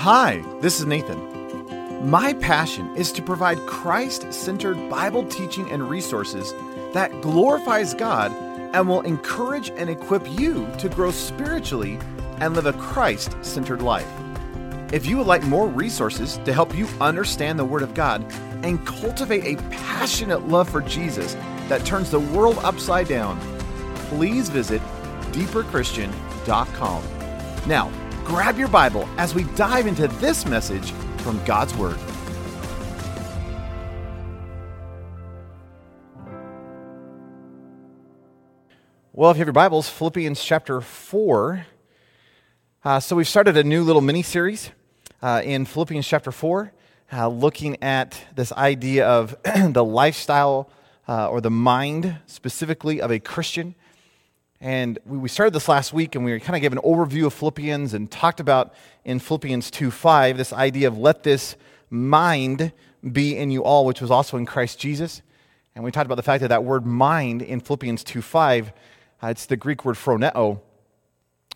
Hi, this is Nathan. My passion is to provide Christ centered Bible teaching and resources that glorifies God and will encourage and equip you to grow spiritually and live a Christ centered life. If you would like more resources to help you understand the Word of God and cultivate a passionate love for Jesus that turns the world upside down, please visit deeperchristian.com. Now, grab your Bible as we dive into this message from God's Word. Well, if you have your Bibles, Philippians chapter 4. Uh, so we've started a new little mini series uh, in Philippians chapter 4, uh, looking at this idea of the lifestyle uh, or the mind specifically of a Christian. And we, started this last week and we kind of gave an overview of Philippians and talked about in Philippians 2 5 this idea of let this mind be in you all, which was also in Christ Jesus. And we talked about the fact that that word mind in Philippians 2 5, uh, it's the Greek word phroneo,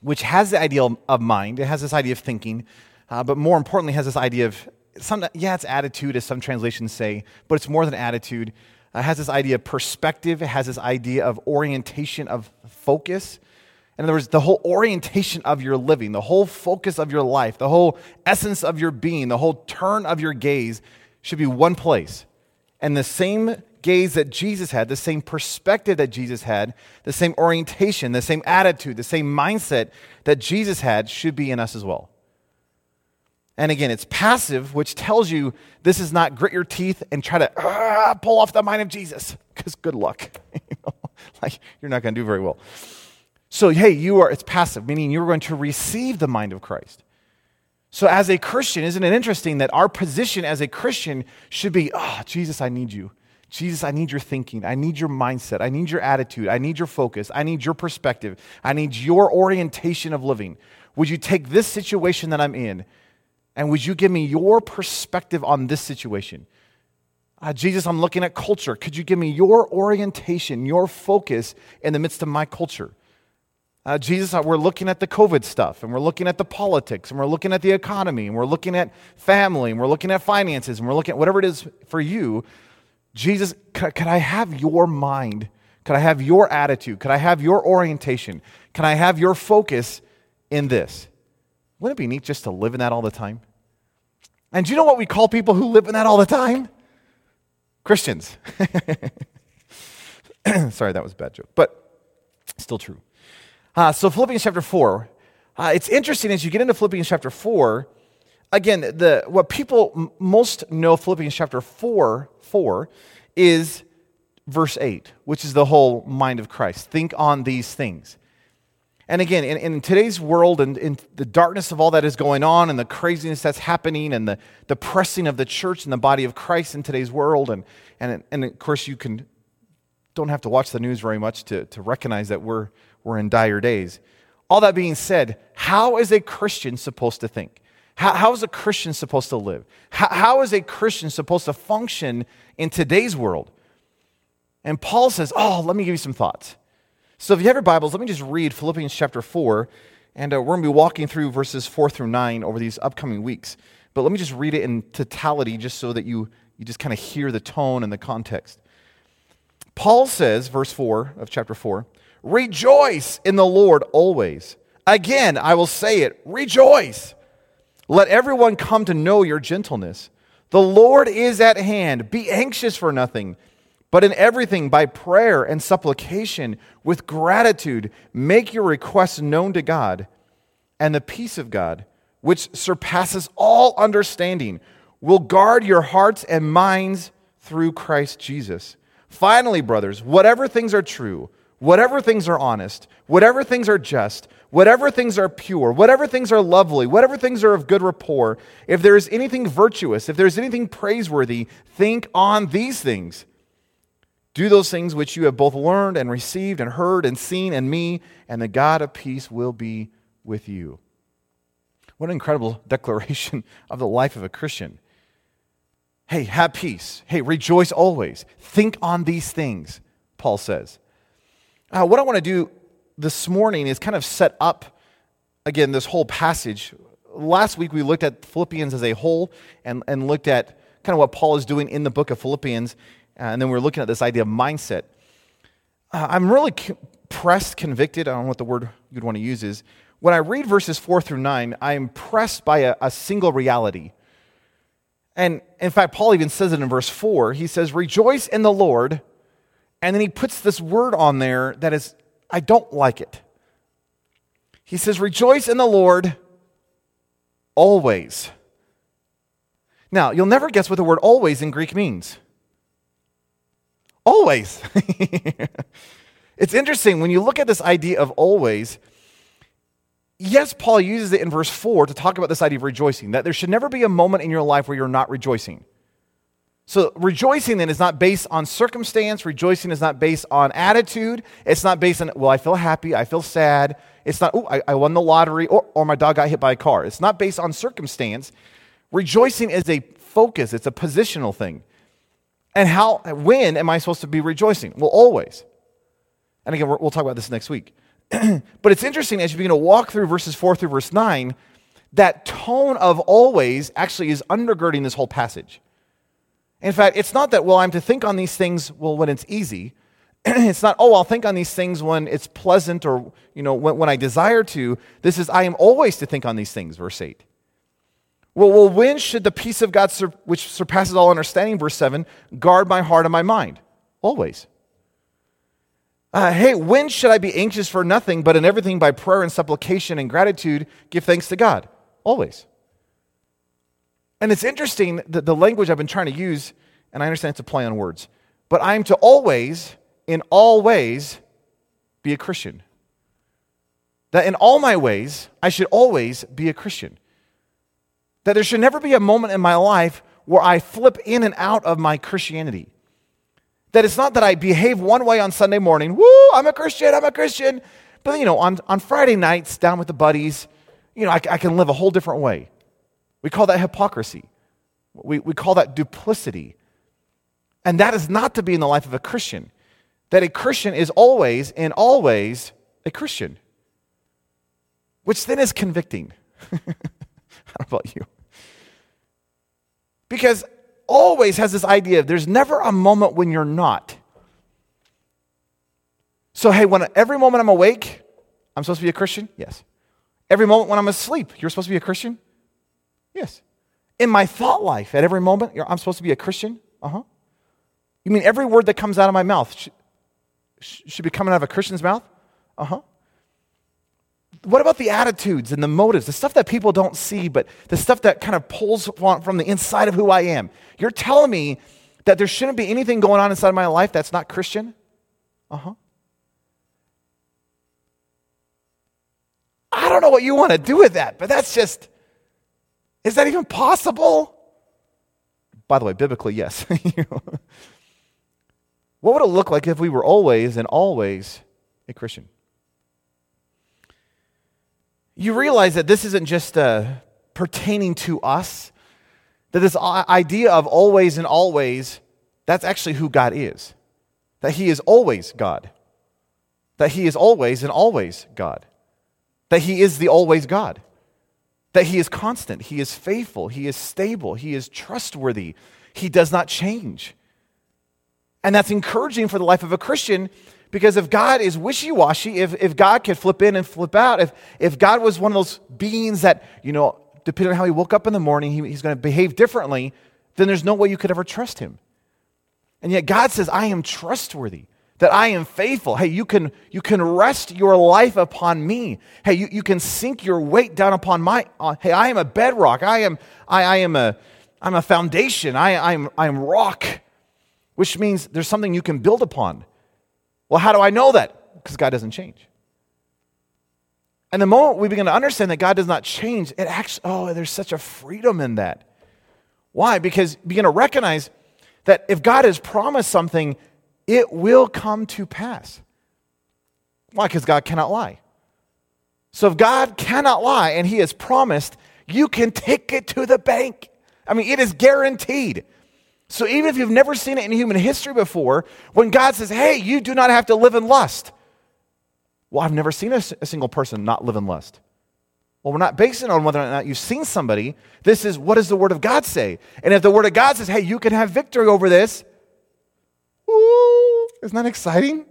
which has the idea of mind. It has this idea of thinking, uh, but more importantly, has this idea of some, yeah, it's attitude, as some translations say, but it's more than attitude. Uh, it has this idea of perspective, it has this idea of orientation, of focus. In other words, the whole orientation of your living, the whole focus of your life, the whole essence of your being, the whole turn of your gaze should be one place. And the same gaze that Jesus had, the same perspective that Jesus had, the same orientation, the same attitude, the same mindset that Jesus had should be in us as well. And again, it's passive, which tells you this is not grit your teeth and try to uh, pull off the mind of Jesus, because good luck. you know, like you're not going to do very well. So, hey, you are, it's passive, meaning you're going to receive the mind of Christ. So, as a Christian, isn't it interesting that our position as a Christian should be, oh, Jesus, I need you. Jesus, I need your thinking. I need your mindset. I need your attitude. I need your focus. I need your perspective. I need your orientation of living. Would you take this situation that I'm in and would you give me your perspective on this situation? Uh, Jesus, I'm looking at culture. Could you give me your orientation, your focus in the midst of my culture? Uh, Jesus, uh, we're looking at the COVID stuff, and we're looking at the politics, and we're looking at the economy, and we're looking at family, and we're looking at finances, and we're looking at whatever it is for you. Jesus, could, could I have your mind? Could I have your attitude? Could I have your orientation? Can I have your focus in this? Wouldn't it be neat just to live in that all the time? And do you know what we call people who live in that all the time? Christians. Sorry, that was a bad joke, but still true. Uh, so, Philippians chapter 4, uh, it's interesting as you get into Philippians chapter 4, again, the, what people m- most know Philippians chapter 4 for is verse 8, which is the whole mind of Christ. Think on these things. And again, in, in, today's world and in the darkness of all that is going on and the craziness that's happening and the, the pressing of the church and the body of Christ in today's world, and, and, and of course, you can, don't have to watch the news very much to, to recognize that we're, we're in dire days. All that being said, how is a Christian supposed to think? How, how is a Christian supposed to live? How, how is a Christian supposed to function in today's world? And Paul says, Oh, let me give you some thoughts. So if you have your Bibles, let me just read Philippians chapter 4, and uh, we're going to be walking through verses 4 through 9 over these upcoming weeks. But let me just read it in totality just so that you, you just kind of hear the tone and the context. Paul says, verse 4 of chapter 4, Rejoice in the Lord always. Again, I will say it, rejoice. Let everyone come to know your gentleness. The Lord is at hand. Be anxious for nothing but in everything, by prayer and supplication, with gratitude, make your requests known to God, and the peace of God, which surpasses all understanding, will guard your hearts and minds through Christ Jesus. Finally, brothers, whatever things are true, whatever things are honest, whatever things are just, whatever things are pure, whatever things are lovely, whatever things are of good rapport, if there is anything virtuous, if there is anything praiseworthy, think on these things. Do those things which you have both learned and received and heard and seen in me, and the God of peace will be with you. What an incredible declaration of the life of a Christian. Hey, have peace. Hey, rejoice always. Think on these things, Paul says. Uh, what I want to do this morning is kind of set up, again, this whole passage last week we looked at Philippians as a whole and, and looked at kind of what Paul is doing in the book of Philippians. Uh, and then we are looking at this idea of mindset. Uh, I'm really pressed, convicted, I don't know what the word you'd want to use is. When I read verses four through nine, I am pressed by a, a single reality. And in fact, Paul even says it in verse four. He says, Rejoice in the Lord. And then he puts this word on there that is, I don't like it. He says, Rejoice in the Lord always. Now, you'll never guess what the word always in Greek means. Always. it's interesting when you look at this idea of always. Yes, Paul uses it in verse 4 to talk about this idea of rejoicing, that there should never be a moment in your life where you're not rejoicing. So, rejoicing then is not based on circumstance. Rejoicing is not based on attitude. It's not based on, well, I feel happy, I feel sad. It's not, oh, I, I won the lottery, or, or my dog got hit by a car. It's not based on circumstance. Rejoicing is a focus, it's a positional thing. And how, when am I supposed to be rejoicing? Well, always. And again, we'll talk about this next week. but it's interesting as you begin to walk through verses 4 through verse 9, that tone of always actually is undergirding this whole passage. In fact, it's not that, well, I'm to think on these things, well, when it's easy. it's not, oh, I'll think on these things when it's pleasant or, you know, when, when I desire to. This is, I am always to think on these things, verse 8. Well, well, when should the peace of God, sur- which surpasses all understanding, verse 7, guard my heart and my mind? Always. Uh, hey, when should I be anxious for nothing, but in everything by prayer and supplication and gratitude give thanks to God? Always. And it's interesting that the language I've been trying to use, and I understand it's a play on words, but I'm to always, in all ways, be a Christian. That in all my ways, I should always be a Christian. That there should never be a moment in my life where I flip in and out of my Christianity. That it's not that I behave one way on Sunday morning, woo, I'm a Christian, I'm a Christian. But, you know, on, on Friday nights, down with the buddies, you know, I, I can live a whole different way. We call that hypocrisy. We, we call that duplicity. And that is not to be in the life of a Christian. That a Christian is always and always a Christian, which then is convicting. How about you? Because always has this idea of there's never a moment when you're not. So, hey, when every moment I'm awake, I'm supposed to be a Christian? Yes. Every moment when I'm asleep, you're supposed to be a Christian? Yes. In my thought life, at every moment, I'm supposed to be a Christian? Uh huh. You mean every word that comes out of my mouth should, should be coming out of a Christian's mouth? Uh huh. What about the attitudes and the motives, the stuff that people don't see, but the stuff that kind of pulls from the inside of who I am? You're telling me that there shouldn't be anything going on inside my life that's not Christian? Uh huh. I don't know what you want to do with that, but that's just is that even possible? By the way, biblically, yes. what would it look like if we were always and always a Christian? You realize that this isn't just uh, pertaining to us, that this idea of always and always, that's actually who God is. That He is always God. That He is always and always God. That He is the always God that he is constant, he is faithful, he is stable, he is trustworthy, he does not change. And that's encouraging for the life of a Christian because if God is wishy washy, if, if God could flip in and flip out, if, if God was one of those beings that, you know, depending on how he woke up in the morning, he, he's going to behave differently, then there's no way you could ever trust him. And yet God says, I am trustworthy that I am faithful. Hey, you can, you can rest your life upon me. Hey, you, you can sink your weight down upon my, uh, hey, I am a bedrock. I am, I, I am a, I'm a foundation. I, I'm, I'm rock, which means there's something you can build upon. Well, how do I know that? Because God doesn't change. And the moment we begin to understand that God does not change, it actually, oh, there's such a freedom in that. Why? Because begin to recognize that if God has promised something, it will come to pass. Why? Because God cannot lie. So if God cannot lie and He has promised, you can take it to the bank. I mean, it is guaranteed. So even if you've never seen it in human history before, when God says, hey, you do not have to live in lust. Well, I've never seen a, a single person not live in lust. Well, we're not basing on whether or not you've seen somebody. This is what does the Word of God say? And if the Word of God says, hey, you can have victory over this, ooh, isn't that exciting?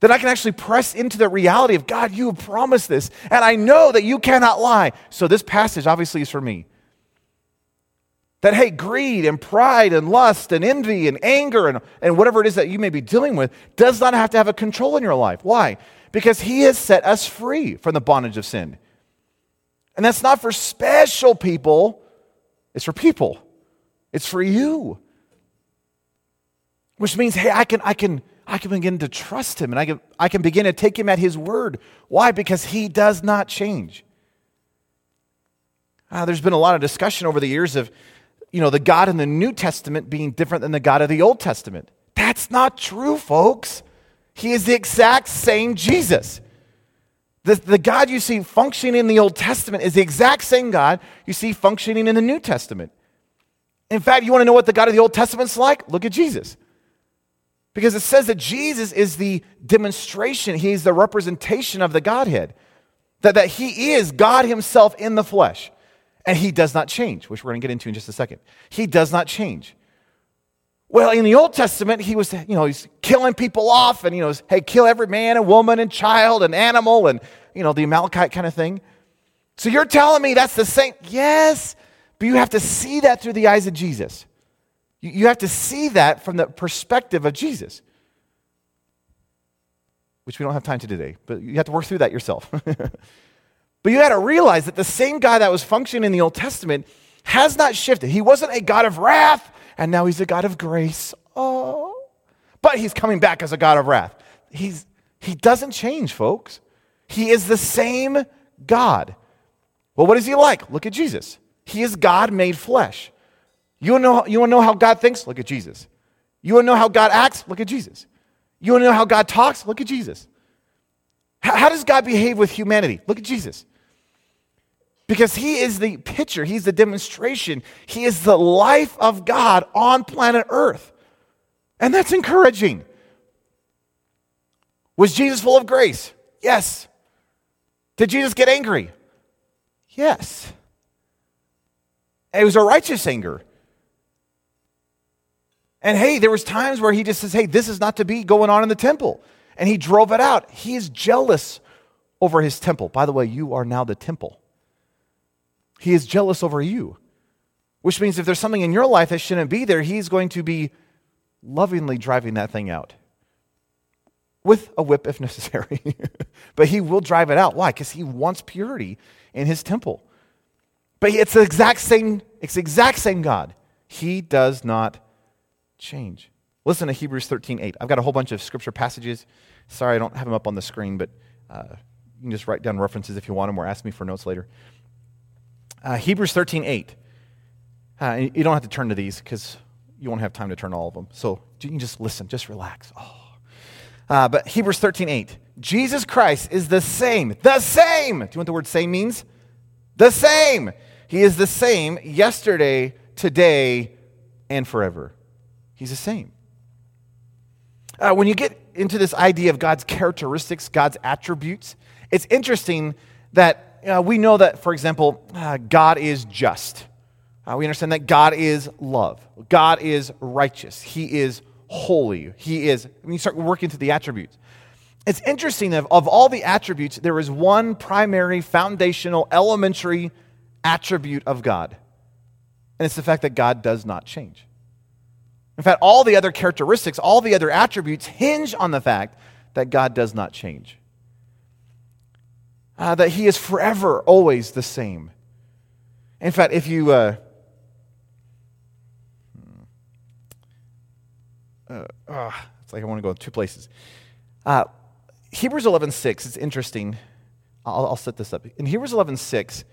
Then I can actually press into the reality of God, you have promised this, and I know that you cannot lie. So this passage obviously is for me. That, hey, greed and pride and lust and envy and anger and, and whatever it is that you may be dealing with does not have to have a control in your life. Why? Because He has set us free from the bondage of sin. And that's not for special people, it's for people. It's for you. Which means, hey, I can, I can, I can begin to trust him and I can, I can begin to take him at his word. Why? Because he does not change. Uh, there's been a lot of discussion over the years of, you know, the God in the New Testament being different than the God of the Old Testament. That's not true, folks. He is the exact same Jesus. The, the God you see functioning in the Old Testament is the exact same God you see functioning in the New Testament. In fact, you want to know what the God of the Old Testament's like? Look at Jesus. Because it says that Jesus is the demonstration, he's the representation of the Godhead. That, that he is God himself in the flesh. And he does not change, which we're going to get into in just a second. He does not change. Well, in the Old Testament, he was, you know, he's killing people off and, you know, hey, kill every man and woman and child and animal and, you know, the Amalekite kind of thing. So you're telling me that's the same? Yes, but you have to see that through the eyes of Jesus. You have to see that from the perspective of Jesus, which we don't have time to today, but you have to work through that yourself. but you got to realize that the same guy that was functioning in the Old Testament has not shifted. He wasn't a God of wrath, and now he's a God of grace. Oh. But he's coming back as a God of wrath. He's, he doesn't change, folks. He is the same God. Well, what is he like? Look at Jesus. He is God made flesh. You want, to know, you want to know how God thinks? Look at Jesus. You want to know how God acts? Look at Jesus. You want to know how God talks? Look at Jesus. How does God behave with humanity? Look at Jesus. Because he is the picture, he's the demonstration, he is the life of God on planet Earth. And that's encouraging. Was Jesus full of grace? Yes. Did Jesus get angry? Yes. It was a righteous anger. And hey, there was times where he just says, "Hey, this is not to be going on in the temple." And he drove it out. He is jealous over his temple. By the way, you are now the temple. He is jealous over you, which means if there's something in your life that shouldn't be there, he's going to be lovingly driving that thing out with a whip if necessary. but he will drive it out. Why? Because he wants purity in his temple. But it's the exact same, it's the exact same God. He does not change. Listen to Hebrews 13 8. I've got a whole bunch of scripture passages. Sorry, I don't have them up on the screen, but uh, you can just write down references if you want them or ask me for notes later. Uh, Hebrews 13 8. Uh, you don't have to turn to these because you won't have time to turn to all of them. So you can just listen, just relax. Oh. Uh, but Hebrews 13 8. Jesus Christ is the same. The same. Do you what the word same means? The same. He is the same yesterday, today, and forever. He's the same. Uh, when you get into this idea of God's characteristics, God's attributes, it's interesting that uh, we know that, for example, uh, God is just. Uh, we understand that God is love. God is righteous. He is holy. He is, when you start working through the attributes. It's interesting that of all the attributes, there is one primary, foundational, elementary attribute of God. And it's the fact that God does not change. In fact, all the other characteristics, all the other attributes hinge on the fact that God does not change. Uh, that He is forever, always the same. In fact, if you. Uh, uh, uh, it's like I want to go two places. Uh, Hebrews 11.6, it's interesting. I'll, I'll set this up. In Hebrews 11.6,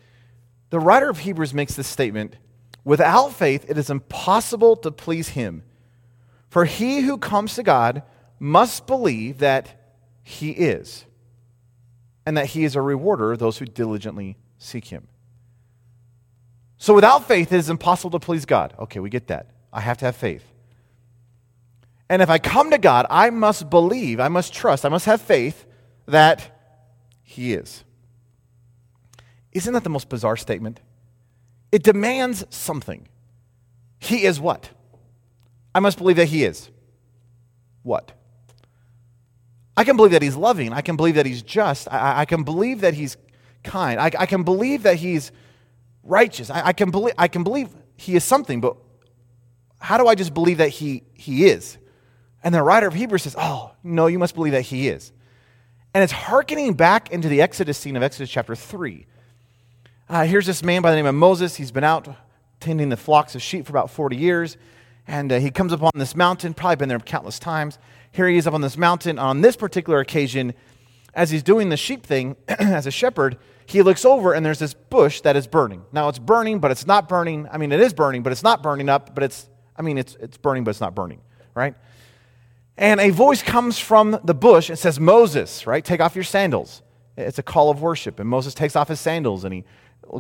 the writer of Hebrews makes this statement Without faith, it is impossible to please Him. For he who comes to God must believe that he is, and that he is a rewarder of those who diligently seek him. So without faith, it is impossible to please God. Okay, we get that. I have to have faith. And if I come to God, I must believe, I must trust, I must have faith that he is. Isn't that the most bizarre statement? It demands something. He is what? I must believe that he is. What? I can believe that he's loving. I can believe that he's just. I, I can believe that he's kind. I, I, can believe that he's righteous. I, I, can believe, I can believe he is something, but how do I just believe that he, he is? And the writer of Hebrews says, Oh, no, you must believe that he is. And it's hearkening back into the Exodus scene of Exodus chapter 3. Uh, here's this man by the name of Moses. He's been out tending the flocks of sheep for about 40 years. And uh, he comes up on this mountain, probably been there countless times. Here he is up on this mountain. On this particular occasion, as he's doing the sheep thing as a shepherd, he looks over and there's this bush that is burning. Now it's burning, but it's not burning. I mean, it is burning, but it's not burning up, but it's, I mean, it's, it's burning, but it's not burning, right? And a voice comes from the bush and says, Moses, right? Take off your sandals. It's a call of worship. And Moses takes off his sandals and he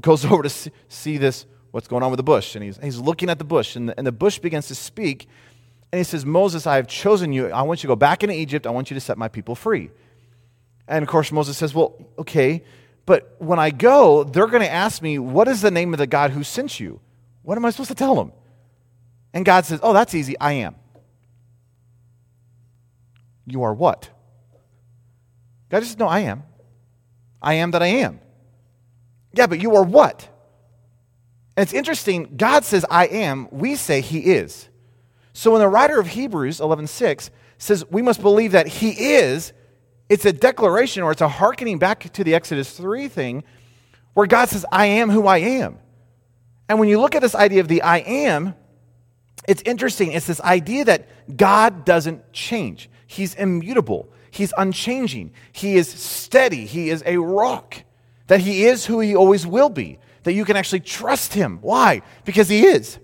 goes over to see this, what's going on with the bush. And he's, he's looking at the bush. And the, and the bush begins to speak. And he says, Moses, I have chosen you. I want you to go back into Egypt. I want you to set my people free. And of course, Moses says, Well, okay, but when I go, they're going to ask me, What is the name of the God who sent you? What am I supposed to tell them? And God says, Oh, that's easy. I am. You are what? God just says, No, I am. I am that I am. Yeah, but you are what? And it's interesting, God says, I am. We say he is. So when the writer of Hebrews 11:6 says we must believe that he is, it's a declaration or it's a hearkening back to the Exodus 3 thing where God says, I am who I am. And when you look at this idea of the I am, it's interesting. It's this idea that God doesn't change. He's immutable. He's unchanging. He is steady. He is a rock. That he is who he always will be. That you can actually trust him. Why? Because he is.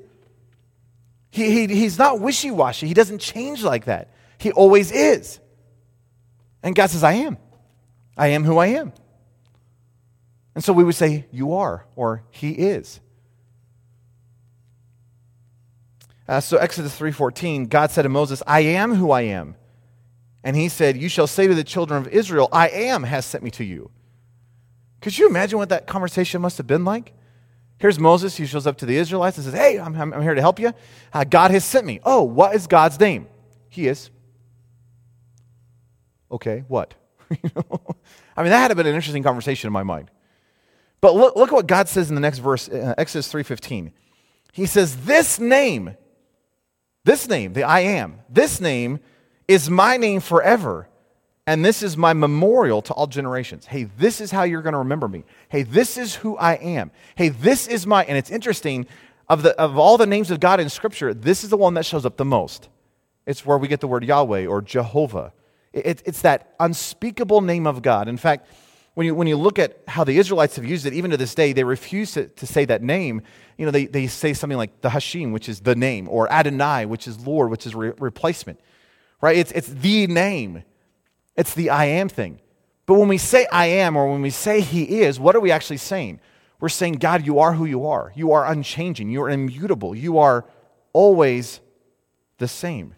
He, he, he's not wishy washy. He doesn't change like that. He always is. And God says, I am. I am who I am. And so we would say, You are, or He is. Uh, so Exodus 3:14, God said to Moses, "I am who I am." And he said, You shall say to the children of Israel, I am has sent me to you. Could you imagine what that conversation must have been like? Here's Moses. He shows up to the Israelites and says, Hey, I'm, I'm here to help you. Uh, God has sent me. Oh, what is God's name? He is. Okay, what? I mean, that had been an interesting conversation in my mind. But look, look what God says in the next verse, uh, Exodus 3.15. He says, This name, this name, the I am, this name is my name forever. And this is my memorial to all generations. Hey, this is how you're going to remember me. Hey, this is who I am. Hey, this is my, and it's interesting, of, the, of all the names of God in Scripture, this is the one that shows up the most. It's where we get the word Yahweh or Jehovah. It, it's that unspeakable name of God. In fact, when you, when you look at how the Israelites have used it, even to this day, they refuse to, to say that name. You know, they, they say something like the Hashem, which is the name, or Adonai, which is Lord, which is re- replacement right? It's, it's the name, it's the I am thing. But when we say I am or when we say He is, what are we actually saying? We're saying, God, you are who you are. You are unchanging. You are immutable. You are always the same.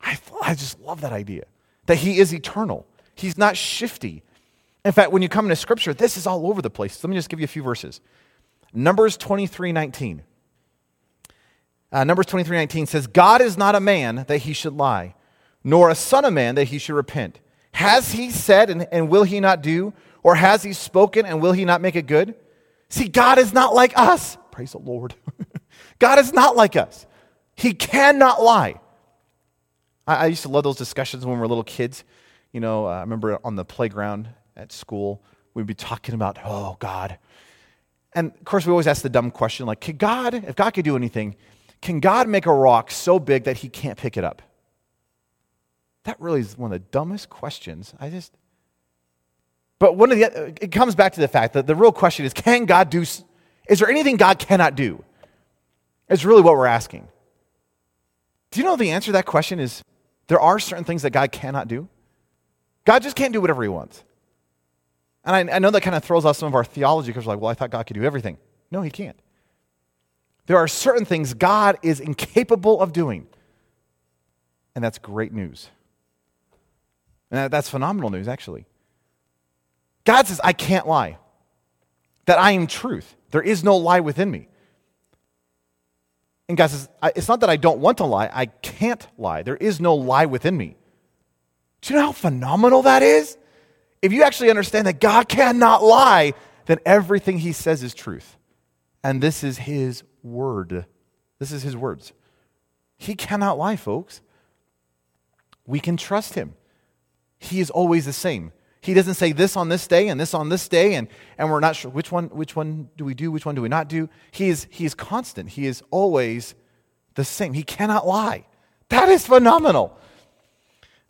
I, I just love that idea that He is eternal, He's not shifty. In fact, when you come into Scripture, this is all over the place. Let me just give you a few verses. Numbers 23 19. Uh, Numbers 23 19 says, God is not a man that he should lie, nor a son of man that he should repent. Has he said and, and will he not do? Or has he spoken and will he not make it good? See, God is not like us. Praise the Lord. God is not like us. He cannot lie. I, I, used to love those discussions when we were little kids. You know, uh, I remember on the playground at school, we'd be talking about, oh, God. And of course, we always ask the dumb question like, could God, if God could do anything, can God make a rock so big that he can't pick it up? That really is one of the dumbest questions. I just. But one of the, it comes back to the fact that the real question is can God do, is there anything God cannot do? It's really what we're asking. Do you know the answer to that question is there are certain things that God cannot do? God just can't do whatever he wants. And I, I know that kind of throws off some of our theology because we're like, well, I thought God could do everything. No, he can't. There are certain things God is incapable of doing. And that's great news. And that's phenomenal news, actually. God says, I can't lie. that I am truth. There is no lie within me. And God says, it's not that I don't want to lie, I can't lie. There is no lie within me. Do you know how phenomenal that is? If you actually understand that God cannot lie, then everything he says is truth. And this is his word. This is his words. He cannot lie, folks. We can trust him. He is always the same. He doesn't say this on this day and this on this day, and, and we're not sure which one, which one do we do, which one do we not do. He is, he is constant. He is always the same. He cannot lie. That is phenomenal.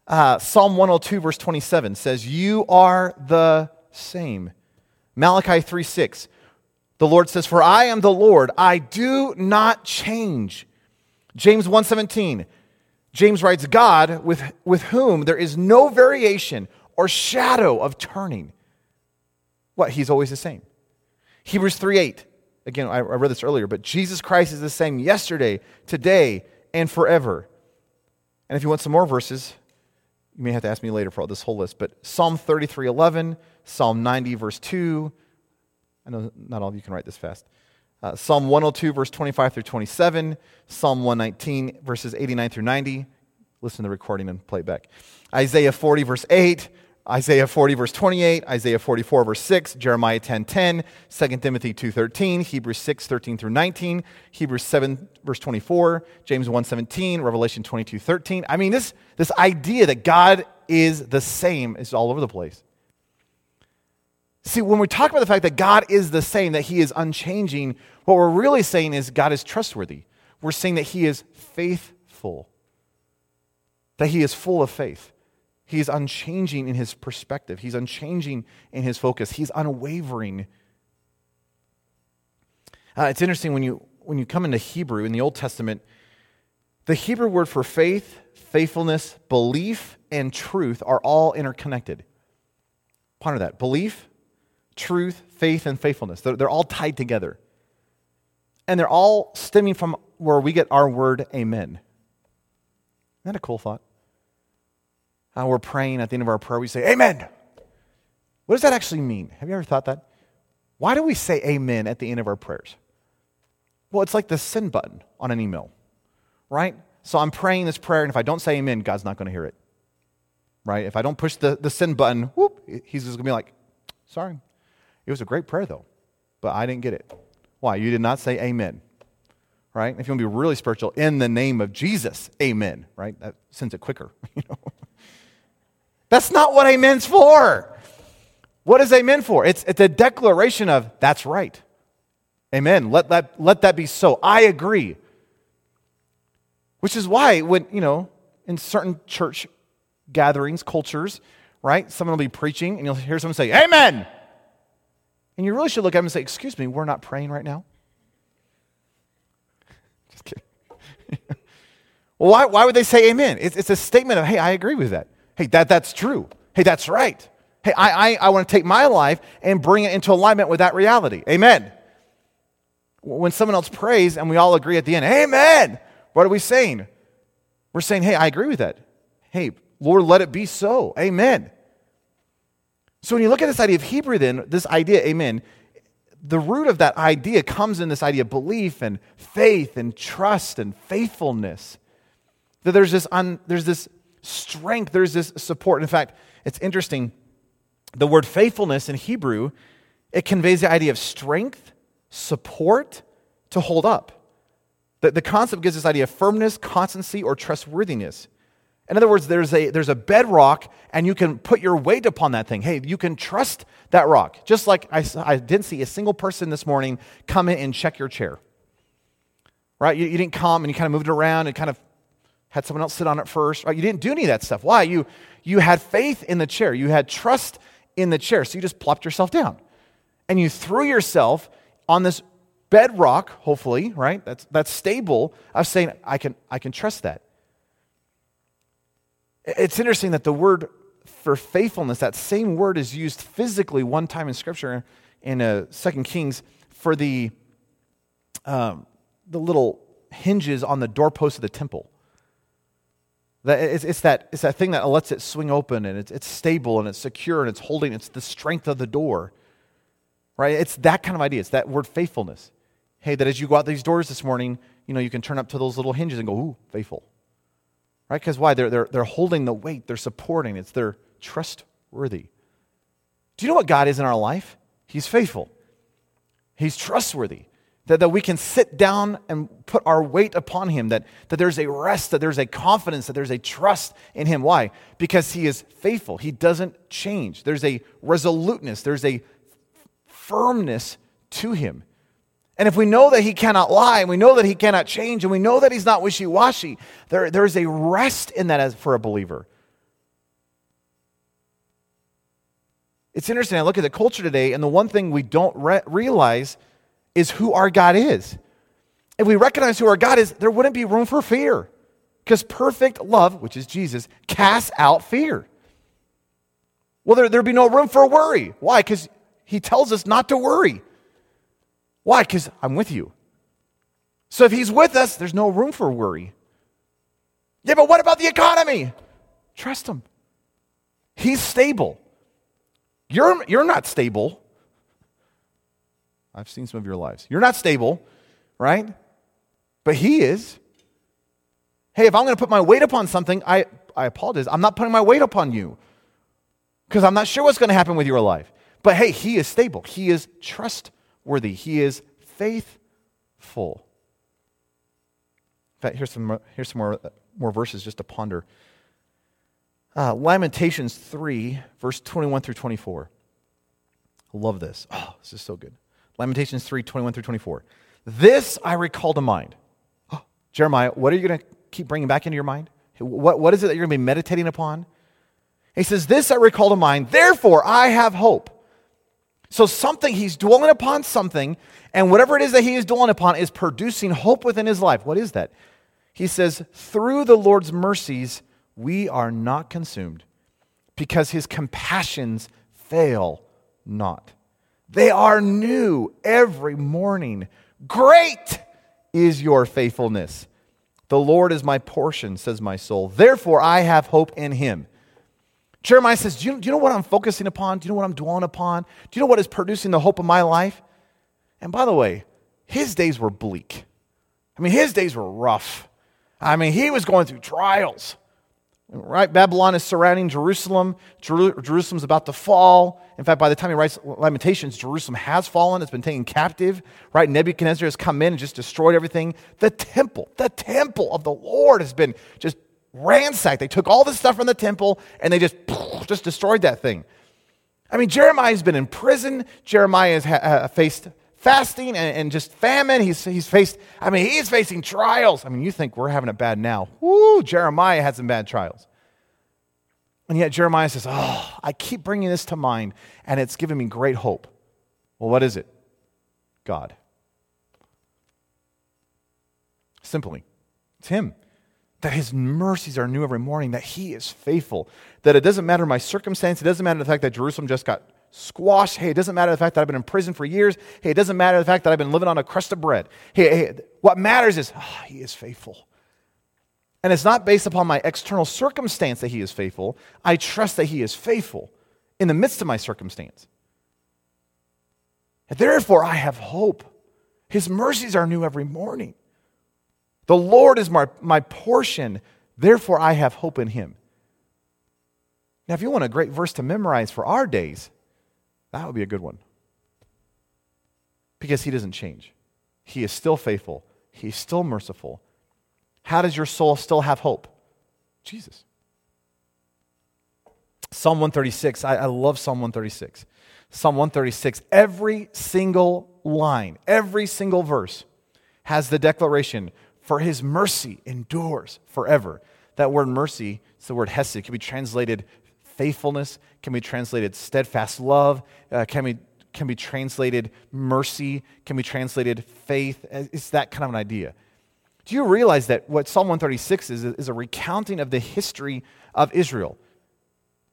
Uh, Psalm 102, verse 27 says, You are the same. Malachi 3 6, the Lord says, For I am the Lord, I do not change. James 1:17, James writes, God, with, with whom there is no variation or shadow of turning. What? He's always the same. Hebrews 3 8. Again, I, read this earlier, but Jesus Christ is the same yesterday, today, and forever. And if you want some more verses, you may have to ask me later for all this whole list, but Psalm 33 11, Psalm 90, verse 2. I know not all of you can write this fast. Uh, Psalm 102, verse 25 through 27, Psalm 119, verses 89 through 90. Listen to the recording and play back. Isaiah 40, verse 8, Isaiah 40, verse 28, Isaiah 44, verse 6, Jeremiah 10, 10, 2 Timothy 2, 13, Hebrews 6, 13 through 19, Hebrews 7, verse 24, James 1, 17, Revelation 22, 13. I mean, this, this idea that God is the same is all over the place. See, when we talk about the fact that God is the same, that He is unchanging, what we're really saying is God is trustworthy. We're saying that He is faithful, that He is full of faith. He is unchanging in his perspective, he's unchanging in his focus, he's unwavering. Uh, it's interesting when you, when you come into Hebrew in the Old Testament, the Hebrew word for faith, faithfulness, belief, and truth are all interconnected. Ponder that. Belief, truth, faith, and faithfulness. They're, they're all tied together. And they're all stemming from where we get our word amen. Isn't that a cool thought? uh, we're praying at the end of our prayer, we say, Amen. What does that actually mean? Have you ever thought that? Why do we say amen at the end of our prayers? Well, it's like the send button on an email, right? So I'm praying this prayer, and if I don't say amen, God's not going to hear it, right? If I don't push the, the send button, whoop, he's just going to be like, sorry. It was a great prayer, though, but I didn't get it. Why? You did not say amen, right? If you want to be really spiritual, in the name of Jesus, amen, right? That sends it quicker, you know? That's not what amen's for. What is amen for? It's, it's a declaration of that's right. Amen. Let that, let that be so. I agree. Which is why, when, you know, in certain church gatherings, cultures, right, someone will be preaching and you'll hear someone say, Amen. And you really should look at them and say, Excuse me, we're not praying right now. Just kidding. well, why, why would they say amen? It's, it's a statement of, Hey, I agree with that. Hey, that, that's true. Hey, that's right. Hey, I, I, I want to take my life and bring it into alignment with that reality. Amen. When someone else prays and we all agree at the end, Amen, what are we saying? We're saying, Hey, I agree with that. Hey, Lord, let it be so. Amen. So when you look at this idea of Hebrew, then, this idea, amen, the root of that idea comes in this idea of belief and faith and trust and faithfulness. That there's this, un, there's this strength, there's this support. In fact, it's interesting. The word faithfulness in Hebrew, it conveys the idea of strength, support to hold up. The, the concept gives this idea of firmness, constancy, or trustworthiness. In other words, there's a, there's a bedrock, and you can put your weight upon that thing. Hey, you can trust that rock. Just like I, I didn't see a single person this morning come in and check your chair. Right? You, you didn't come and you kind of moved it around and kind of had someone else sit on it first. Right? You didn't do any of that stuff. Why? You, you had faith in the chair, you had trust in the chair. So you just plopped yourself down and you threw yourself on this bedrock, hopefully, right? That's, that's stable, of saying, I can, I can trust that. It's interesting that the word for faithfulness, that same word is used physically one time in Scripture in uh, 2 Kings for the, um, the little hinges on the doorpost of the temple. That it's, it's, that, it's that thing that lets it swing open and it's, it's stable and it's secure and it's holding, it's the strength of the door. right? It's that kind of idea. It's that word faithfulness. Hey, that as you go out these doors this morning, you know, you can turn up to those little hinges and go, ooh, faithful. Right? Because why? They're, they're, they're holding the weight, they're supporting, it's they're trustworthy. Do you know what God is in our life? He's faithful. He's trustworthy. That, that we can sit down and put our weight upon him, that, that there's a rest, that there's a confidence, that there's a trust in him. Why? Because he is faithful. He doesn't change. There's a resoluteness, there's a firmness to him. And if we know that he cannot lie, and we know that he cannot change, and we know that he's not wishy washy, there, there's a rest in that as, for a believer. It's interesting. I look at the culture today, and the one thing we don't re- realize is who our God is. If we recognize who our God is, there wouldn't be room for fear. Because perfect love, which is Jesus, casts out fear. Well, there, there'd be no room for worry. Why? Because he tells us not to worry. Why? Because I'm with you. So if he's with us, there's no room for worry. Yeah, but what about the economy? Trust him. He's stable. You're, you're not stable. I've seen some of your lives. You're not stable, right? But he is. Hey, if I'm going to put my weight upon something, I, I apologize. I'm not putting my weight upon you because I'm not sure what's going to happen with your life. But hey, he is stable. He is trustworthy. He is faithful. In fact, here's some, here's some more, more verses just to ponder. Uh, Lamentations 3, verse 21 through 24. I love this. Oh, this is so good. Lamentations 3, 21 through 24. This I recall to mind. Oh, Jeremiah, what are you going to keep bringing back into your mind? What, what is it that you're going to be meditating upon? He says, This I recall to mind, therefore I have hope. So, something, he's dwelling upon something, and whatever it is that he is dwelling upon is producing hope within his life. What is that? He says, Through the Lord's mercies, we are not consumed, because his compassions fail not. They are new every morning. Great is your faithfulness. The Lord is my portion, says my soul. Therefore, I have hope in him. Jeremiah says, do you, do you, know what I'm focusing upon? Do you know what I'm dwelling upon? Do you know what is producing the hope of my life? And by the way, his days were bleak. I mean, his days were rough. I mean, he was going through trials. Right? Babylon is surrounding Jerusalem. Jer- Jerusalem's about to fall. In fact, by the time he writes Lamentations, Jerusalem has fallen. It's been taken captive. Right? Nebuchadnezzar has come in and just destroyed everything. The temple, the temple of the Lord has been just ransacked. They took all the stuff from the temple and they just, just destroyed that thing. I mean, Jeremiah's been in prison. Jeremiah has ha- faced fasting and, and, just famine. He's, he's faced, I mean, he's facing trials. I mean, you think we're having it bad now. Woo, Jeremiah had some bad trials. And yet Jeremiah says, Oh, I keep bringing this to mind, and it's given me great hope. Well, what is it? God. Simply, it's Him. That His mercies are new every morning, that He is faithful, that it doesn't matter my circumstance, it doesn't matter the fact that Jerusalem just got squashed, Hey, it doesn't matter the fact that I've been in prison for years. Hey, it doesn't matter the fact that I've been living on a crust of bread. Hey, hey what matters is oh, he is faithful. And it's not based upon my external circumstance that he is faithful. I trust that he is faithful in the midst of my circumstance. And therefore, I have hope. His mercies are new every morning. The Lord is my, my portion. Therefore, I have hope in him. Now, if you want a great verse to memorize for our days, that would be a good one. Because he doesn't change. He is still faithful. He's still merciful. How does your soul still have hope? Jesus. Psalm 136. I, I love Psalm 136. Psalm 136, every single line, every single verse has the declaration, for his mercy endures forever. That word mercy, it's the word hesed, it can be translated faithfulness, can be translated steadfast love, uh, can, be, can be translated mercy, can be translated faith. Uh, it's that kind of an idea. Do you realize that what Psalm 136 is, is a recounting of the history of Israel?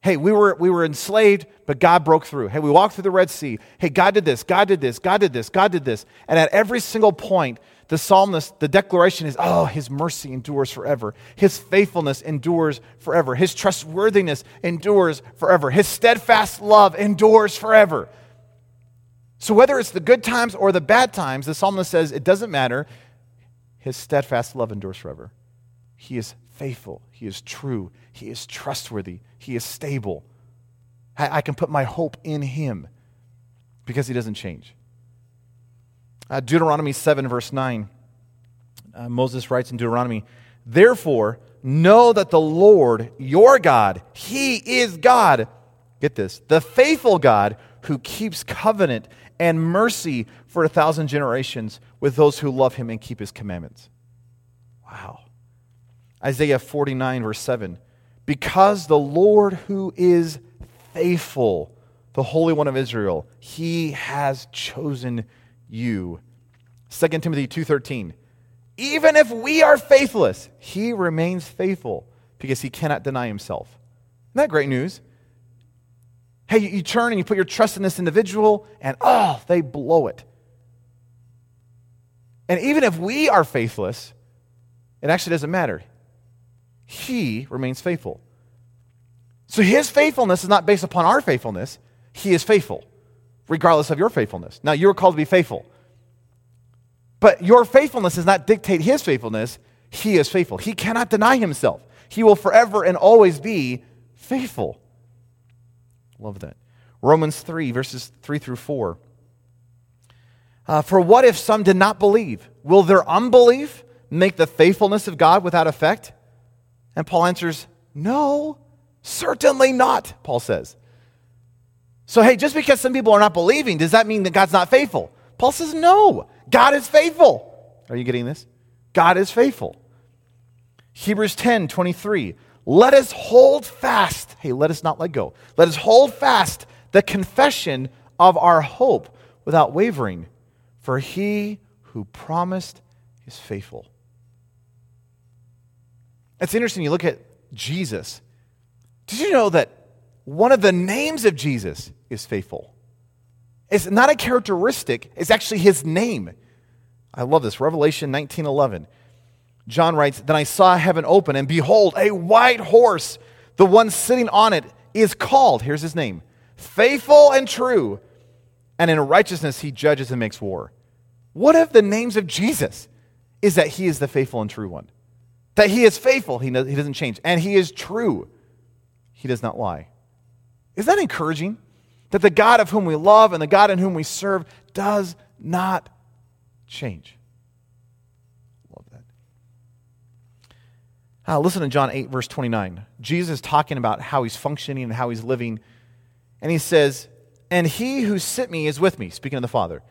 Hey, we were, we were enslaved, but God broke through. Hey, we walked through the Red Sea. Hey, God did this, God did this, God did this, God did this. And at every single point, the psalmist, the declaration is, oh, his mercy endures forever. His faithfulness endures forever. His trustworthiness endures forever. His steadfast love endures forever. So, whether it's the good times or the bad times, the psalmist says it doesn't matter. His steadfast love endures forever. He is faithful. He is true. He is trustworthy. He is stable. I, I can put my hope in him because he doesn't change. Uh, Deuteronomy 7, verse 9, uh, Moses writes in Deuteronomy, Therefore, know that the Lord, your God, he is God. Get this, the faithful God who keeps covenant and mercy for a thousand generations with those who love him and keep his commandments. Wow. Isaiah 49, verse 7. Because the Lord who is faithful, the Holy One of Israel, he has chosen you. 2 Timothy 2:13. Even if we are faithless, he remains faithful because he cannot deny himself. Isn't that great news? Hey, you, you turn and you put your trust in this individual, and oh, they blow it. And even if we are faithless, it actually doesn't matter. He remains faithful. So his faithfulness is not based upon our faithfulness. He is faithful, regardless of your faithfulness. Now, you are called to be faithful. But your faithfulness does not dictate his faithfulness. He is faithful. He cannot deny himself. He will forever and always be faithful. Love that. Romans 3, verses 3 through 4. Uh, For what if some did not believe? Will their unbelief make the faithfulness of God without effect? And Paul answers, No, certainly not, Paul says. So, hey, just because some people are not believing, does that mean that God's not faithful? Paul says, No, God is faithful. Are you getting this? God is faithful. Hebrews 10 23. Let us hold fast. Hey, let us not let go. Let us hold fast the confession of our hope without wavering, for he who promised is faithful. It's interesting. You look at Jesus. Did you know that one of the names of Jesus is faithful? It's not a characteristic, it's actually his name. I love this. Revelation 19:11. John writes, "Then I saw heaven open and behold a white horse. The one sitting on it is called, here's his name, faithful and true, and in righteousness he judges and makes war." What if the names of Jesus is that he is the faithful and true one? That he is faithful, he, he doesn't change, and he is true, he does not lie. Is that encouraging? That the God of whom we love and the God in whom we serve does not change. Love that. Uh, listen to John 8, verse 29. Jesus is talking about how he's functioning and how he's living. And he says, And he who sent me is with me, speaking of the Father.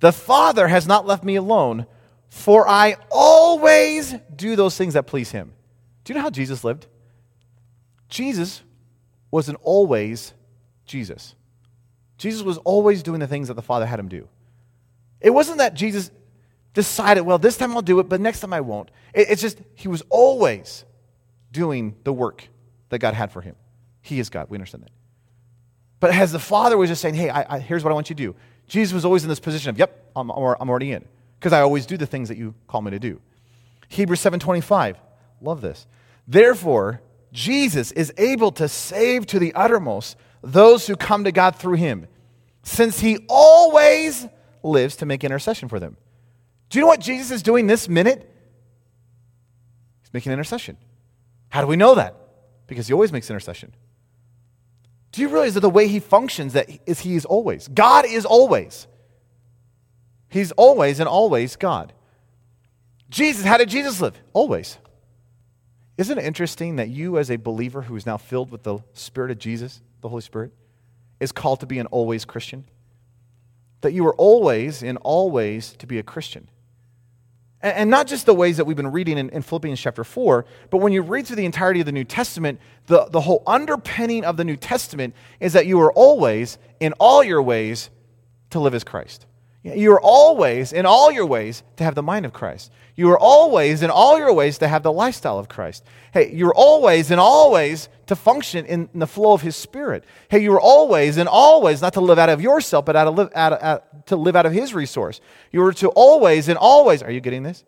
The Father has not left me alone, for I always do those things that please him. Do you know how Jesus lived? Jesus was an always Jesus. Jesus was always doing the things that the Father had him do. It wasn't that Jesus decided, well, this time I'll do it, but next time I won't. it's just, he was always doing the work that God had for him. He is God. We understand that. But as the Father was just saying, hey, I, I, here's what I want you to do. Jesus was always in this position of, yep, I'm, I'm already in because I always do the things that you call me to do. Hebrews 7:25. Love this. Therefore, Jesus is able to save to the uttermost those who come to God through him, since he always lives to make intercession for them. Do you know what Jesus is doing this minute? He's making intercession. How do we know that? Because he always makes intercession. Do you realize that the way he functions that is he is always? God is always. He's always and always God. Jesus, how did Jesus live? Always. Isn't it interesting that you, as a believer who is now filled with the Spirit of Jesus, the Holy Spirit, is called to be an always Christian? That you are always, in all ways, to be a Christian. And, and not just the ways that we've been reading in, in Philippians chapter 4, but when you read through the entirety of the New Testament, the, the whole underpinning of the New Testament is that you are always, in all your ways, to live as Christ. You are always, in all your ways, to have the mind of Christ. You are always, in all your ways, to have the lifestyle of Christ. Hey, you're always, in all ways, to function in, the flow of His Spirit. Hey, you're always, and always, not to live out of yourself, but out of live, out, out, to live out of His resource. You are to always, and always, are you getting this?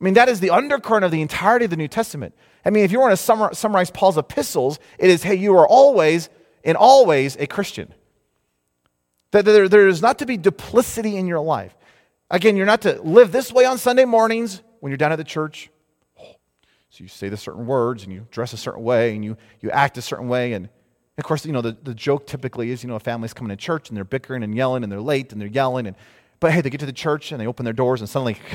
I mean, that is the undercurrent of the entirety of the New Testament. I mean, if you want to summarize Paul's epistles, it is, hey, you are always, in always, a Christian. That there, there is not to be duplicity in your life. Again, you're not to live this way on Sunday mornings when you're down at the church. So you say the certain words and you dress a certain way and you, you act a certain way. And of course, you know, the, the joke typically is, you know, a family's coming to church and they're bickering and yelling and they're late and they're yelling. And, but hey, they get to the church and they open their doors and suddenly,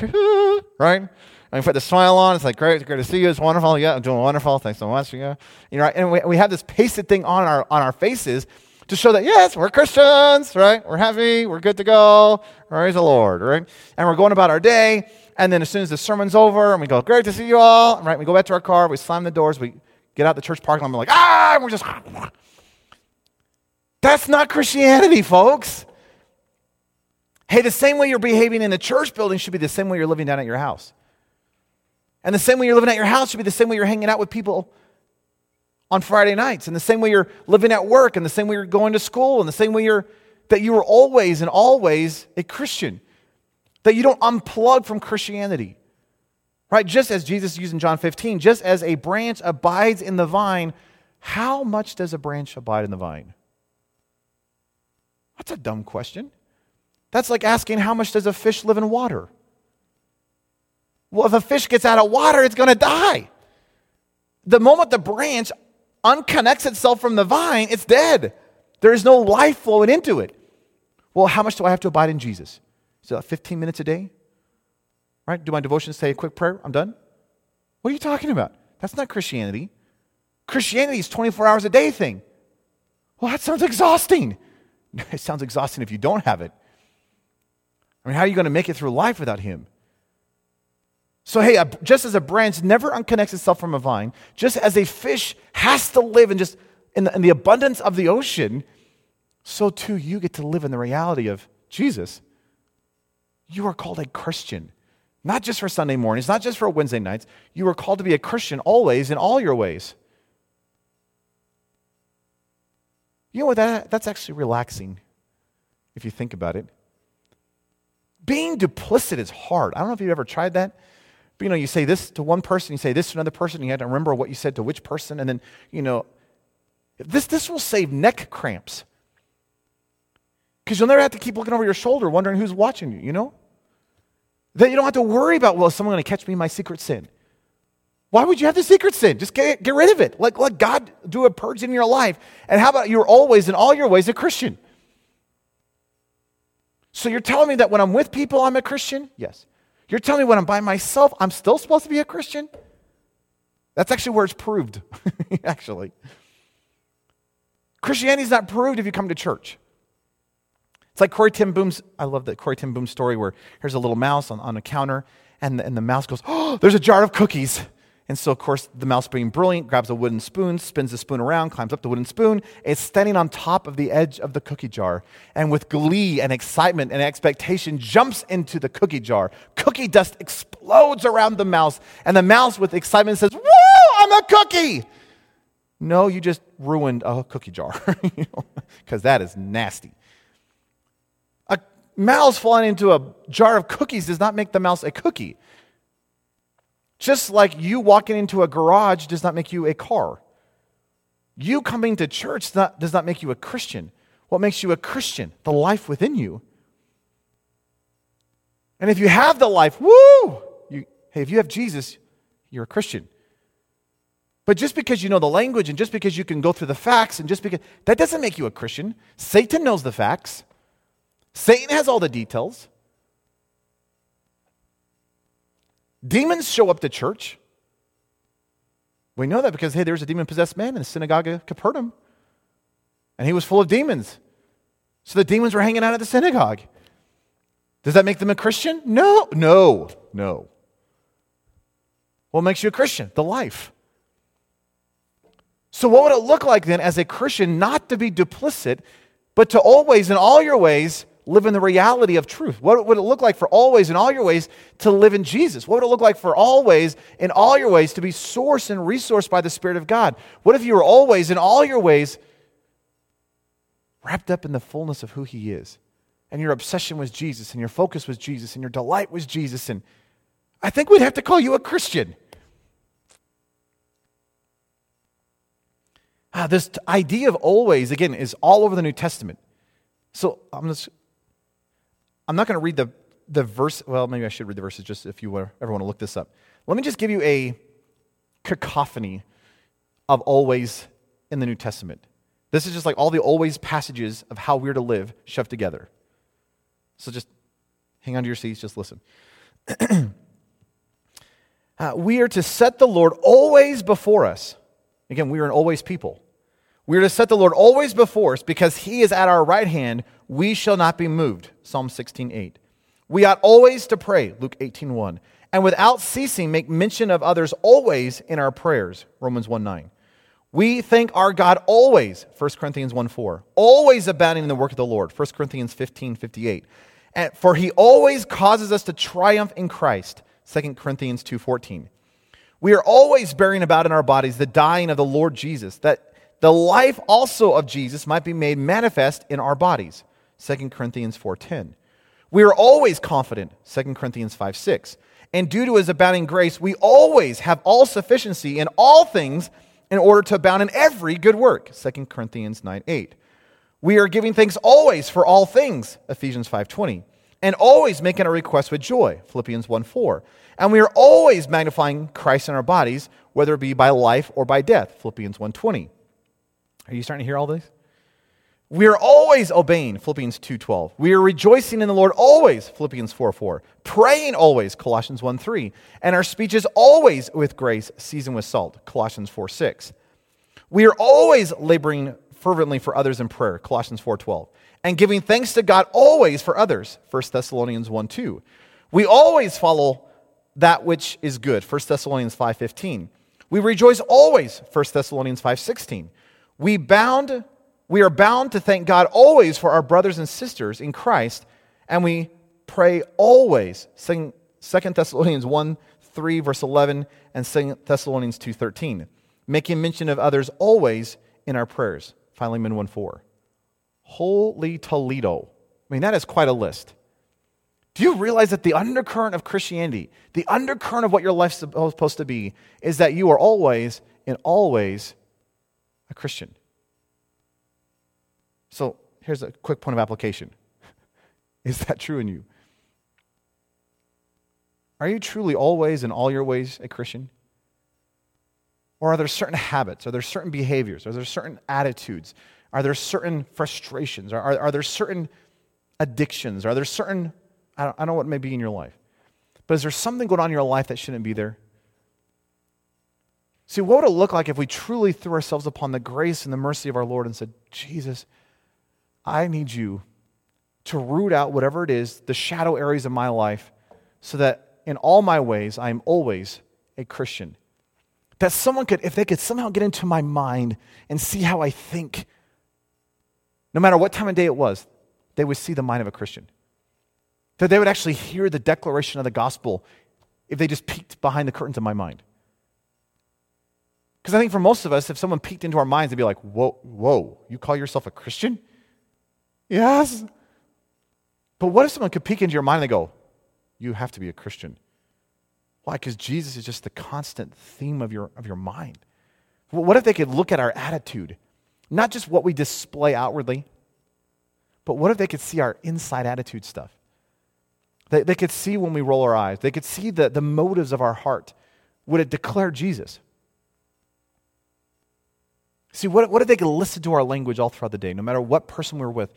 right? And we put the smile on. It's like, great, great to see you. It's wonderful. Yeah, I'm doing wonderful. Thanks so much. Yeah. You know. And we, we have this pasted thing on our, on our faces to show that, yes, we're Christians, right? We're happy. We're good to go. Praise the Lord, right? And we're going about our day. And then as soon as the sermon's over and we go, great to see you all, right? We go back to our car. We slam the doors. We get out the church parking lot. And we're like, ah, and we're just, that's not Christianity, folks. Hey, the same way you're behaving in the church building should be the same way you're living down at your house. And the same way you're living at your house should be the same way you're hanging out with people on Friday nights, and the same way you're living at work, and the same way you're going to school, and the same way you're that you are always and always a Christian. That you don't unplug from Christianity. Right? Just as Jesus used in John 15, just as a branch abides in the vine, how much does a branch abide in the vine? That's a dumb question. That's like asking how much does a fish live in water? Well, if a fish gets out of water, it's going to die. The moment the branch unconnects itself from the vine, it's dead. There is no life flowing into it. Well, how much do I have to abide in Jesus? So 15 minutes a day? Right? Do my devotions say a quick prayer? I'm done? What are you talking about? That's not Christianity. Christianity is 24 hours a day thing. Well, that sounds exhausting. It sounds exhausting if you don't have it. I mean, how are you going to make it through life without Him? So, hey, just as a branch never unconnects itself from a vine, just as a fish has to live in just in the, in the abundance of the ocean, so too you get to live in the reality of Jesus. You are called a Christian, not just for Sunday mornings, not just for Wednesday nights. You are called to be a Christian always in all your ways. You know what? That, that's actually relaxing if you think about it. Being duplicit is hard. I don't know if you've ever tried that. But, you know, you say this to one person, you say this to another person, you have to remember what you said to which person, and then, you know, this, this will save neck cramps. Because you'll never have to keep looking over your shoulder wondering who's watching you, you know? That you don't have to worry about, well, is someone going to catch me in my secret sin? Why would you have the secret sin? Just get, get rid of it. Let, let God do a purge in your life. And how about you're always, in all your ways, a Christian? So you're telling me that when I'm with people, I'm a Christian? Yes. You're telling me when I'm by myself, I'm still supposed to be a Christian? That's actually where it's proved, actually. Christianity is not proved if you come to church. It's like Corrie ten Boom's, I love that Corrie ten Boom story where here's a little mouse on, on a counter, and and the mouse goes, Oh, there's a jar of cookies. And so, of course, the mouse, being brilliant, grabs a wooden spoon, spins the spoon around, climbs up the wooden spoon. It's standing on top of the edge of the cookie jar. And with glee and excitement and expectation, jumps into the cookie jar. Cookie dust explodes around the mouse. And the mouse, with excitement, says, Woo, I'm a cookie. No, you just ruined a cookie jar, because that is nasty. A mouse falling into a jar of cookies does not make the mouse a cookie. Just like you walking into a garage does not make you a car. You coming to church does not, make you a Christian. What makes you a Christian? The life within you. And if you have the life, woo! You, hey, if you have Jesus, you're a Christian. But just because you know the language and just because you can go through the facts and just because that doesn't make you a Christian. Satan knows the facts. Satan has all the details. Demons show up to church. We know that because, hey, there was a demon possessed man in the synagogue of Capernaum, and he was full of demons. So the demons were hanging out at the synagogue. Does that make them a Christian? No, no, no. What makes you a Christian? The life. So, what would it look like then as a Christian not to be duplicit, but to always, in all your ways, live in the reality of truth? What would it look like for always, in all your ways, to live in Jesus? What would it look like for always, in all your ways, to be sourced and resourced by the Spirit of God? What if you were always, in all your ways, wrapped up in the fullness of who He is? And your obsession was Jesus, and your focus was Jesus, and your delight was Jesus. And I think we'd have to call you a Christian. Ah, this idea of always, again, is all over the New Testament. So I'm just, I'm not going to read the, the verse. Well, maybe I should read the verses just if you ever want to look this up. Let me just give you a cacophony of always in the New Testament. This is just like all the always passages of how we're to live shoved together. So just hang on to your seats, just listen. uh, we are to set the Lord always before us. Again, we are an always people. We are to set the Lord always before us because he is at our right hand. We shall not be moved. Psalm 16, 8. We ought always to pray. Luke 18, 1. And without ceasing, make mention of others always in our prayers. Romans 1, 9. We thank our God always, 1 Corinthians 1 4, always abounding in the work of the Lord, 1 Corinthians 15 58. And for he always causes us to triumph in Christ, 2 Corinthians 2 14. We are always bearing about in our bodies the dying of the Lord Jesus, that the life also of Jesus might be made manifest in our bodies, 2 Corinthians 4:10. We are always confident, 2 Corinthians 5 6. And due to his abounding grace, we always have all sufficiency in all things in order to abound in every good work. 2 Corinthians 9 8. We are giving thanks always for all things, Ephesians 5:20, and always making our requests with joy, Philippians 1 4. And we are always magnifying Christ in our bodies, whether it be by life or by death, Philippians 1:20. Are you starting to hear all this? We are always obeying, Philippians 2.12. We are rejoicing in the Lord always, Philippians 4.4. Praying always, Colossians 1.3. And our speech is always with grace, seasoned with salt, Colossians 4.6. We are always laboring fervently for others in prayer, Colossians 4.12. And giving thanks to God always for others, 1 Thessalonians 1.2. We always follow that which is good, 1 Thessalonians 5.15. We rejoice always, 1 Thessalonians 5.16. We bound we are bound to thank God always for our brothers and sisters in Christ, and we pray always. 2 Thessalonians 1 3, verse 11, and 2 Thessalonians 2 13, making mention of others always in our prayers. Philemon 1 4. Holy Toledo. I mean, that is quite a list. Do you realize that the undercurrent of Christianity, the undercurrent of what your life's supposed to be, is that you are always and always a Christian? So here's a quick point of application Is that true in you? Are you truly always in all your ways a Christian? Or are there certain habits? Are there certain behaviors? Are there certain attitudes? Are there certain frustrations? Are, are, are there certain addictions? Are there certain, I don't, I don't know what may be in your life, but is there something going on in your life that shouldn't be there? See, what would it look like if we truly threw ourselves upon the grace and the mercy of our Lord and said, Jesus, I need you to root out whatever it is, the shadow areas of my life, so that in all my ways I am always a Christian. That someone could, if they could somehow get into my mind and see how I think, no matter what time of day it was, they would see the mind of a Christian. That they would actually hear the declaration of the gospel if they just peeked behind the curtains of my mind. Because I think for most of us, if someone peeked into our minds, they'd be like, whoa, whoa, you call yourself a Christian? Yes. But what if someone could peek into your mind and go, You have to be a Christian? Why? Because Jesus is just the constant theme of your, of your mind. What if they could look at our attitude, not just what we display outwardly, but what if they could see our inside attitude stuff? They, they could see when we roll our eyes, they could see the, the motives of our heart. Would it declare Jesus? See, what, what if they could listen to our language all throughout the day, no matter what person we're with?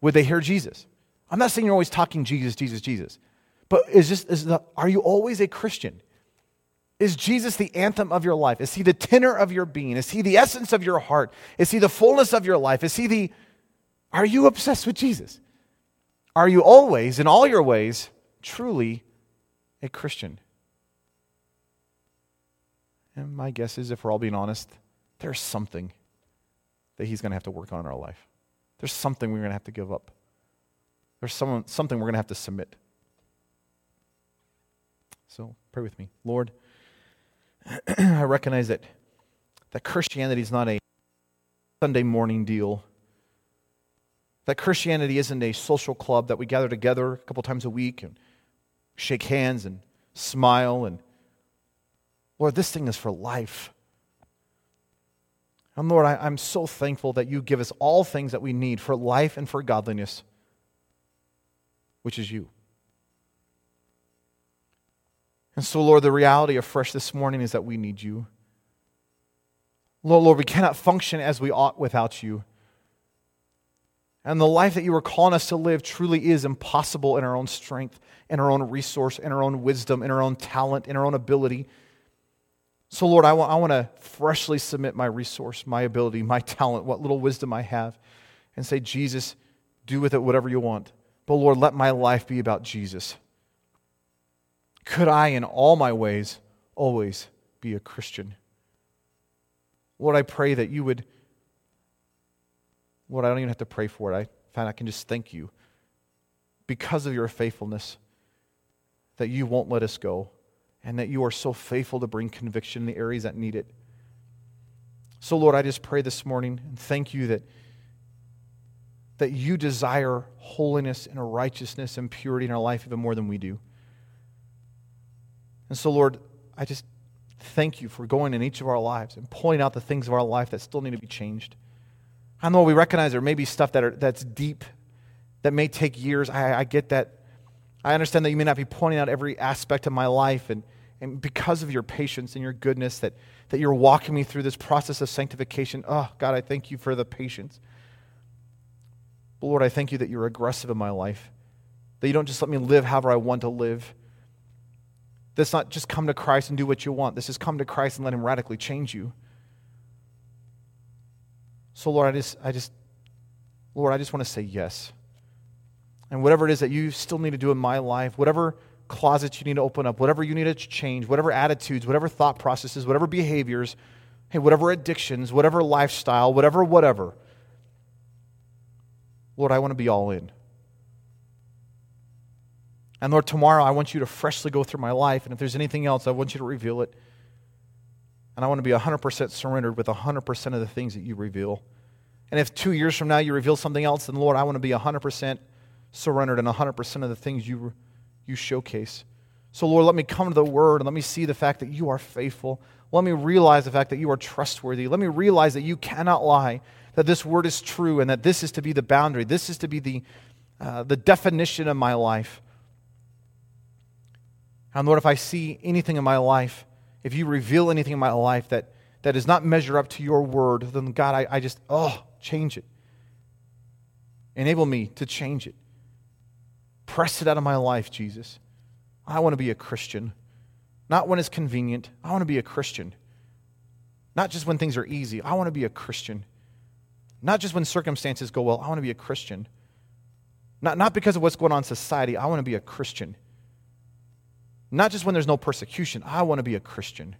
Would they hear Jesus? I'm not saying you're always talking Jesus, Jesus, Jesus. But is this, is the, are you always a Christian? Is Jesus the anthem of your life? Is he the tenor of your being? Is he the essence of your heart? Is he the fullness of your life? Is he the, are you obsessed with Jesus? Are you always, in all your ways, truly a Christian? And my guess is, if we're all being honest, there's something that he's going to have to work on in our life. There's something we're going to have to give up. There's some, something we're going to have to submit. So pray with me. Lord, I recognize that, that Christianity is not a Sunday morning deal. That Christianity isn't a social club that we gather together a couple times a week and shake hands and smile. And Lord, this thing is for life. And Lord, I, am so thankful that you give us all things that we need for life and for godliness, which is you. And so, Lord, the reality afresh this morning is that we need you. Lord, Lord, we cannot function as we ought without you. And the life that you are calling us to live truly is impossible in our own strength, in our own resource, in our own wisdom, in our own talent, in our own ability. So, Lord, I want, I want to freshly submit my resource, my ability, my talent, what little wisdom I have, and say, Jesus, do with it whatever you want. But, Lord, let my life be about Jesus. Could I, in all my ways, always be a Christian? Lord, I pray that you would Lord, I don't even have to pray for it. I find I can just thank you because of your faithfulness that you won't let us go and that you are so faithful to bring conviction in the areas that need it. So, Lord, I just pray this morning and thank you that, that you desire holiness and righteousness and purity in our life even more than we do. And so, Lord, I just thank you for going in each of our lives and pointing out the things of our life that still need to be changed. I know we recognize there may be stuff that are, that's deep, that may take years. I, I get that. I understand that you may not be pointing out every aspect of my life, and, and because of your patience and your goodness, that, that you're walking me through this process of sanctification. Oh, God, I thank you for the patience. But Lord, I thank you that you're aggressive in my life, that you don't just let me live however I want to live. That's not just come to Christ and do what you want. This is come to Christ and let Him radically change you. So, Lord, I just, I just, Lord, I just want to say yes. And whatever it is that you still need to do in my life, whatever closets you need to open up, whatever you need to change, whatever attitudes, whatever thought processes, whatever behaviors, hey, whatever addictions, whatever lifestyle, whatever, whatever. Lord, I want to be all in. And Lord, tomorrow I want you to freshly go through my life. And if there's anything else, I want you to reveal it. And I want to be 100% surrendered with 100% of the things that you reveal. And if two years from now you reveal something else, then Lord, I want to be 100% surrendered and 100% of the things you, you showcase. So, Lord, let me come to the Word and let me see the fact that you are faithful. Let me realize the fact that you are trustworthy. Let me realize that you cannot lie, that this Word is true, and that this is to be the boundary. This is to be the, uh, the definition of my life. And Lord, if I see anything in my life if you reveal anything in my life that, that does not measure up to your word, then God, I, I just, oh, change it. Enable me to change it. Press it out of my life, Jesus. I want to be a Christian. Not when it's convenient. I want to be a Christian. Not just when things are easy. I want to be a Christian. Not just when circumstances go well. I want to be a Christian. Not, not because of what's going on in society. I want to be a Christian. Not just when there's no persecution. I want to be a Christian.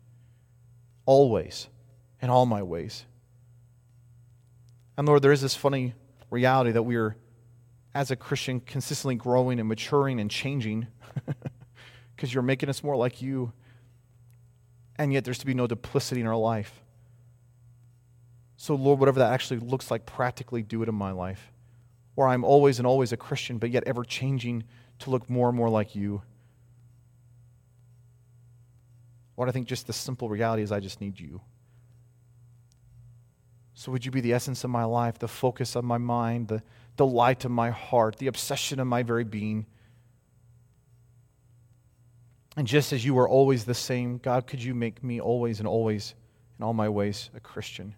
Always. In all my ways. And Lord, there is this funny reality that we are, as a Christian, consistently growing and maturing and changing because you're making us more like you. And yet there's to be no duplicity in our life. So, Lord, whatever that actually looks like, practically do it in my life. Where I'm always and always a Christian, but yet ever changing to look more and more like you. Lord, I think just the simple reality is I just need you. So would you be the essence of my life, the focus of my mind, the, the light of my heart, the obsession of my very being? And just as you are always the same, God, could you make me always and always, in all my ways, a Christian?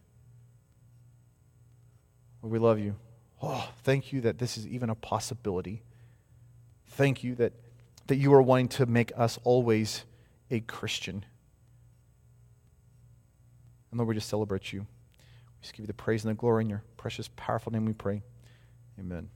Lord, we love you. Oh, thank you that this is even a possibility. Thank you that, that you are wanting to make us always a Christian. And Lord, we just celebrate you. We just give you the praise and the glory in your precious, powerful name we pray. Amen.